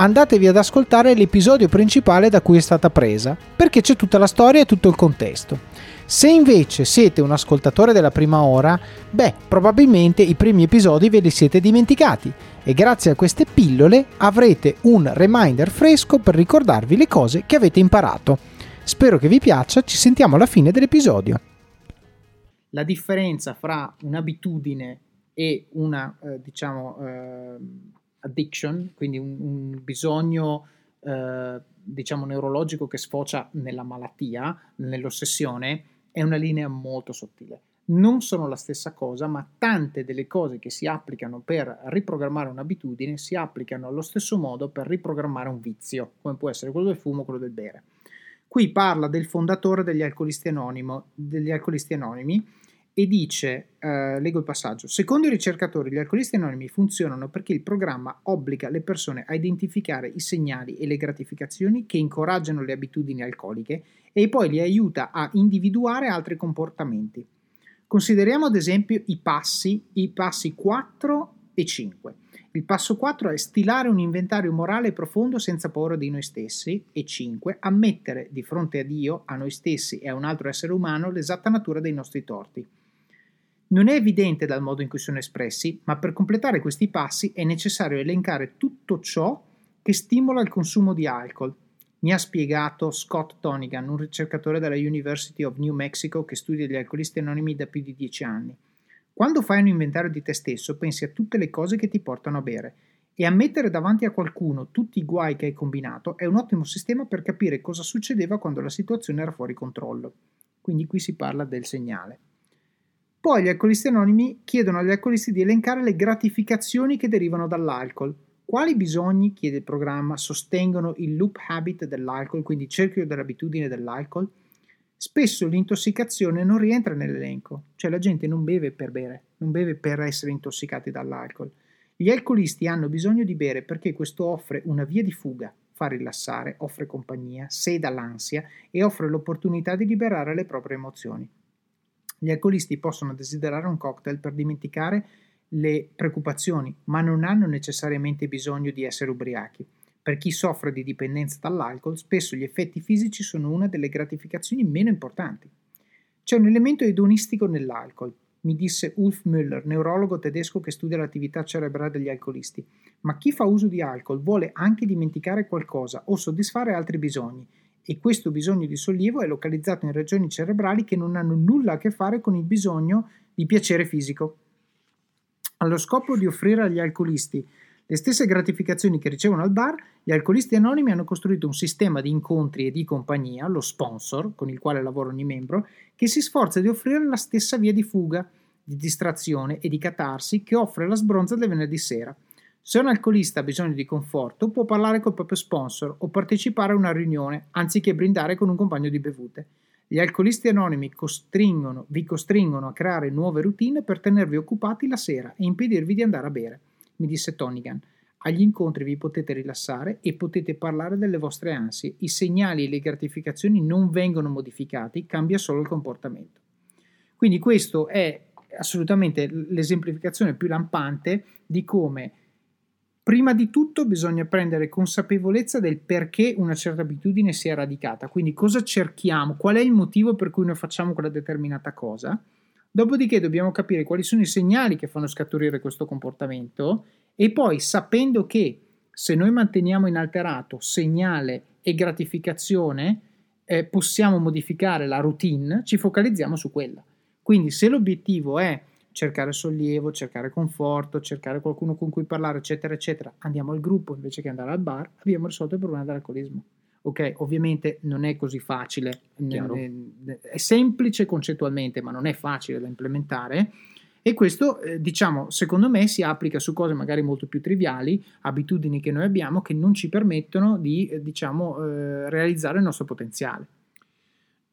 andatevi ad ascoltare l'episodio principale da cui è stata presa, perché c'è tutta la storia e tutto il contesto. Se invece siete un ascoltatore della prima ora, beh, probabilmente i primi episodi ve li siete dimenticati e grazie a queste pillole avrete un reminder fresco per ricordarvi le cose che avete imparato. Spero che vi piaccia, ci sentiamo alla fine dell'episodio. La differenza fra un'abitudine e una, eh, diciamo, eh, addiction, quindi un, un bisogno eh, diciamo neurologico che sfocia nella malattia, nell'ossessione, è una linea molto sottile. Non sono la stessa cosa, ma tante delle cose che si applicano per riprogrammare un'abitudine si applicano allo stesso modo per riprogrammare un vizio, come può essere quello del fumo o quello del bere. Qui parla del fondatore degli alcolisti, anonimo, degli alcolisti anonimi e dice, eh, leggo il passaggio, secondo i ricercatori gli alcolisti anonimi funzionano perché il programma obbliga le persone a identificare i segnali e le gratificazioni che incoraggiano le abitudini alcoliche e poi li aiuta a individuare altri comportamenti. Consideriamo ad esempio i passi, i passi 4 e 5. Il passo 4 è stilare un inventario morale profondo senza paura di noi stessi e 5. Ammettere di fronte a Dio, a noi stessi e a un altro essere umano l'esatta natura dei nostri torti. Non è evidente dal modo in cui sono espressi, ma per completare questi passi è necessario elencare tutto ciò che stimola il consumo di alcol. Mi ha spiegato Scott Tonigan, un ricercatore della University of New Mexico che studia gli alcolisti anonimi da più di dieci anni. Quando fai un inventario di te stesso, pensi a tutte le cose che ti portano a bere e ammettere davanti a qualcuno tutti i guai che hai combinato è un ottimo sistema per capire cosa succedeva quando la situazione era fuori controllo. Quindi qui si parla del segnale. Poi gli alcolisti anonimi chiedono agli alcolisti di elencare le gratificazioni che derivano dall'alcol. Quali bisogni, chiede il programma, sostengono il loop habit dell'alcol, quindi il cerchio dell'abitudine dell'alcol? Spesso l'intossicazione non rientra nell'elenco, cioè la gente non beve per bere, non beve per essere intossicati dall'alcol. Gli alcolisti hanno bisogno di bere perché questo offre una via di fuga, fa rilassare, offre compagnia, seda l'ansia e offre l'opportunità di liberare le proprie emozioni. Gli alcolisti possono desiderare un cocktail per dimenticare le preoccupazioni, ma non hanno necessariamente bisogno di essere ubriachi. Per chi soffre di dipendenza dall'alcol, spesso gli effetti fisici sono una delle gratificazioni meno importanti. C'è un elemento edonistico nell'alcol, mi disse Ulf Müller, neurologo tedesco che studia l'attività cerebrale degli alcolisti. Ma chi fa uso di alcol vuole anche dimenticare qualcosa o soddisfare altri bisogni e questo bisogno di sollievo è localizzato in regioni cerebrali che non hanno nulla a che fare con il bisogno di piacere fisico. Allo scopo di offrire agli alcolisti le stesse gratificazioni che ricevono al bar, gli alcolisti anonimi hanno costruito un sistema di incontri e di compagnia, lo sponsor, con il quale lavora ogni membro, che si sforza di offrire la stessa via di fuga, di distrazione e di catarsi che offre la sbronza del venerdì sera. Se un alcolista ha bisogno di conforto, può parlare col proprio sponsor o partecipare a una riunione, anziché brindare con un compagno di bevute. Gli alcolisti anonimi costringono, vi costringono a creare nuove routine per tenervi occupati la sera e impedirvi di andare a bere, mi disse Tonigan. Agli incontri vi potete rilassare e potete parlare delle vostre ansie. I segnali e le gratificazioni non vengono modificati, cambia solo il comportamento. Quindi questo è assolutamente l'esemplificazione più lampante di come Prima di tutto bisogna prendere consapevolezza del perché una certa abitudine si è radicata, quindi cosa cerchiamo, qual è il motivo per cui noi facciamo quella determinata cosa. Dopodiché dobbiamo capire quali sono i segnali che fanno scaturire questo comportamento e poi sapendo che se noi manteniamo inalterato segnale e gratificazione, eh, possiamo modificare la routine, ci focalizziamo su quella. Quindi se l'obiettivo è cercare sollievo, cercare conforto, cercare qualcuno con cui parlare, eccetera, eccetera, andiamo al gruppo invece che andare al bar, abbiamo risolto il problema dell'alcolismo. Ok, ovviamente non è così facile, è semplice concettualmente, ma non è facile da implementare. E questo, eh, diciamo, secondo me si applica su cose magari molto più triviali, abitudini che noi abbiamo che non ci permettono di, eh, diciamo, eh, realizzare il nostro potenziale.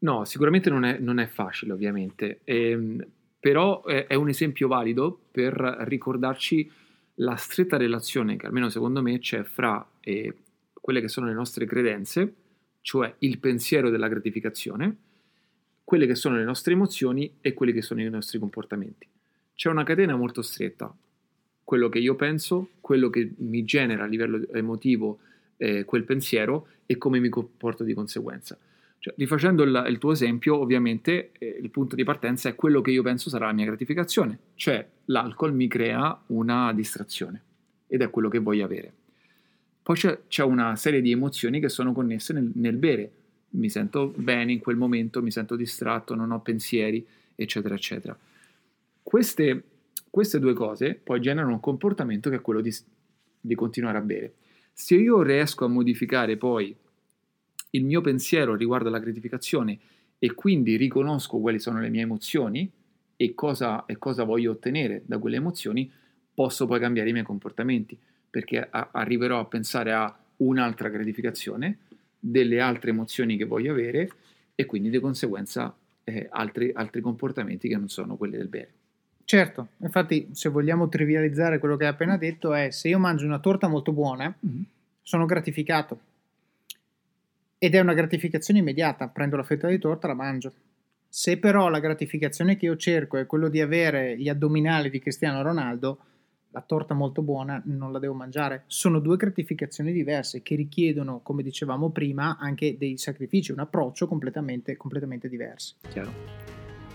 No, sicuramente non è, non è facile, ovviamente. E, ehm, però eh, è un esempio valido per ricordarci la stretta relazione che almeno secondo me c'è fra eh, quelle che sono le nostre credenze, cioè il pensiero della gratificazione, quelle che sono le nostre emozioni e quelli che sono i nostri comportamenti. C'è una catena molto stretta, quello che io penso, quello che mi genera a livello emotivo eh, quel pensiero e come mi comporto di conseguenza. Cioè, rifacendo il, il, tuo esempio, ovviamente eh, il punto di partenza è quello che io penso sarà la mia gratificazione, cioè l'alcol mi crea una distrazione ed è quello che voglio avere. Poi c'è, c'è una serie di emozioni che sono connesse nel, nel, bere. Mi sento bene in quel momento, mi sento distratto, non ho pensieri, eccetera, eccetera. Queste, queste due cose poi generano un comportamento che è quello di, di continuare a bere. Se io riesco a modificare poi il mio pensiero riguarda la gratificazione e quindi riconosco quali sono le mie emozioni e cosa, e cosa voglio ottenere da quelle emozioni, posso poi cambiare i miei comportamenti perché a, arriverò a pensare a un'altra gratificazione, delle altre emozioni che voglio avere e quindi di conseguenza eh, altri, altri comportamenti che non sono quelli del bere. Certo, infatti se vogliamo trivializzare quello che hai appena detto è se io mangio una torta molto buona, mm-hmm. sono gratificato ed è una gratificazione immediata, prendo la fetta di torta e la mangio. Se però la gratificazione che io cerco è quello di avere gli addominali di Cristiano Ronaldo, la torta molto buona non la devo mangiare. Sono due gratificazioni diverse che richiedono, come dicevamo prima, anche dei sacrifici, un approccio completamente, completamente diverso. Chiaro.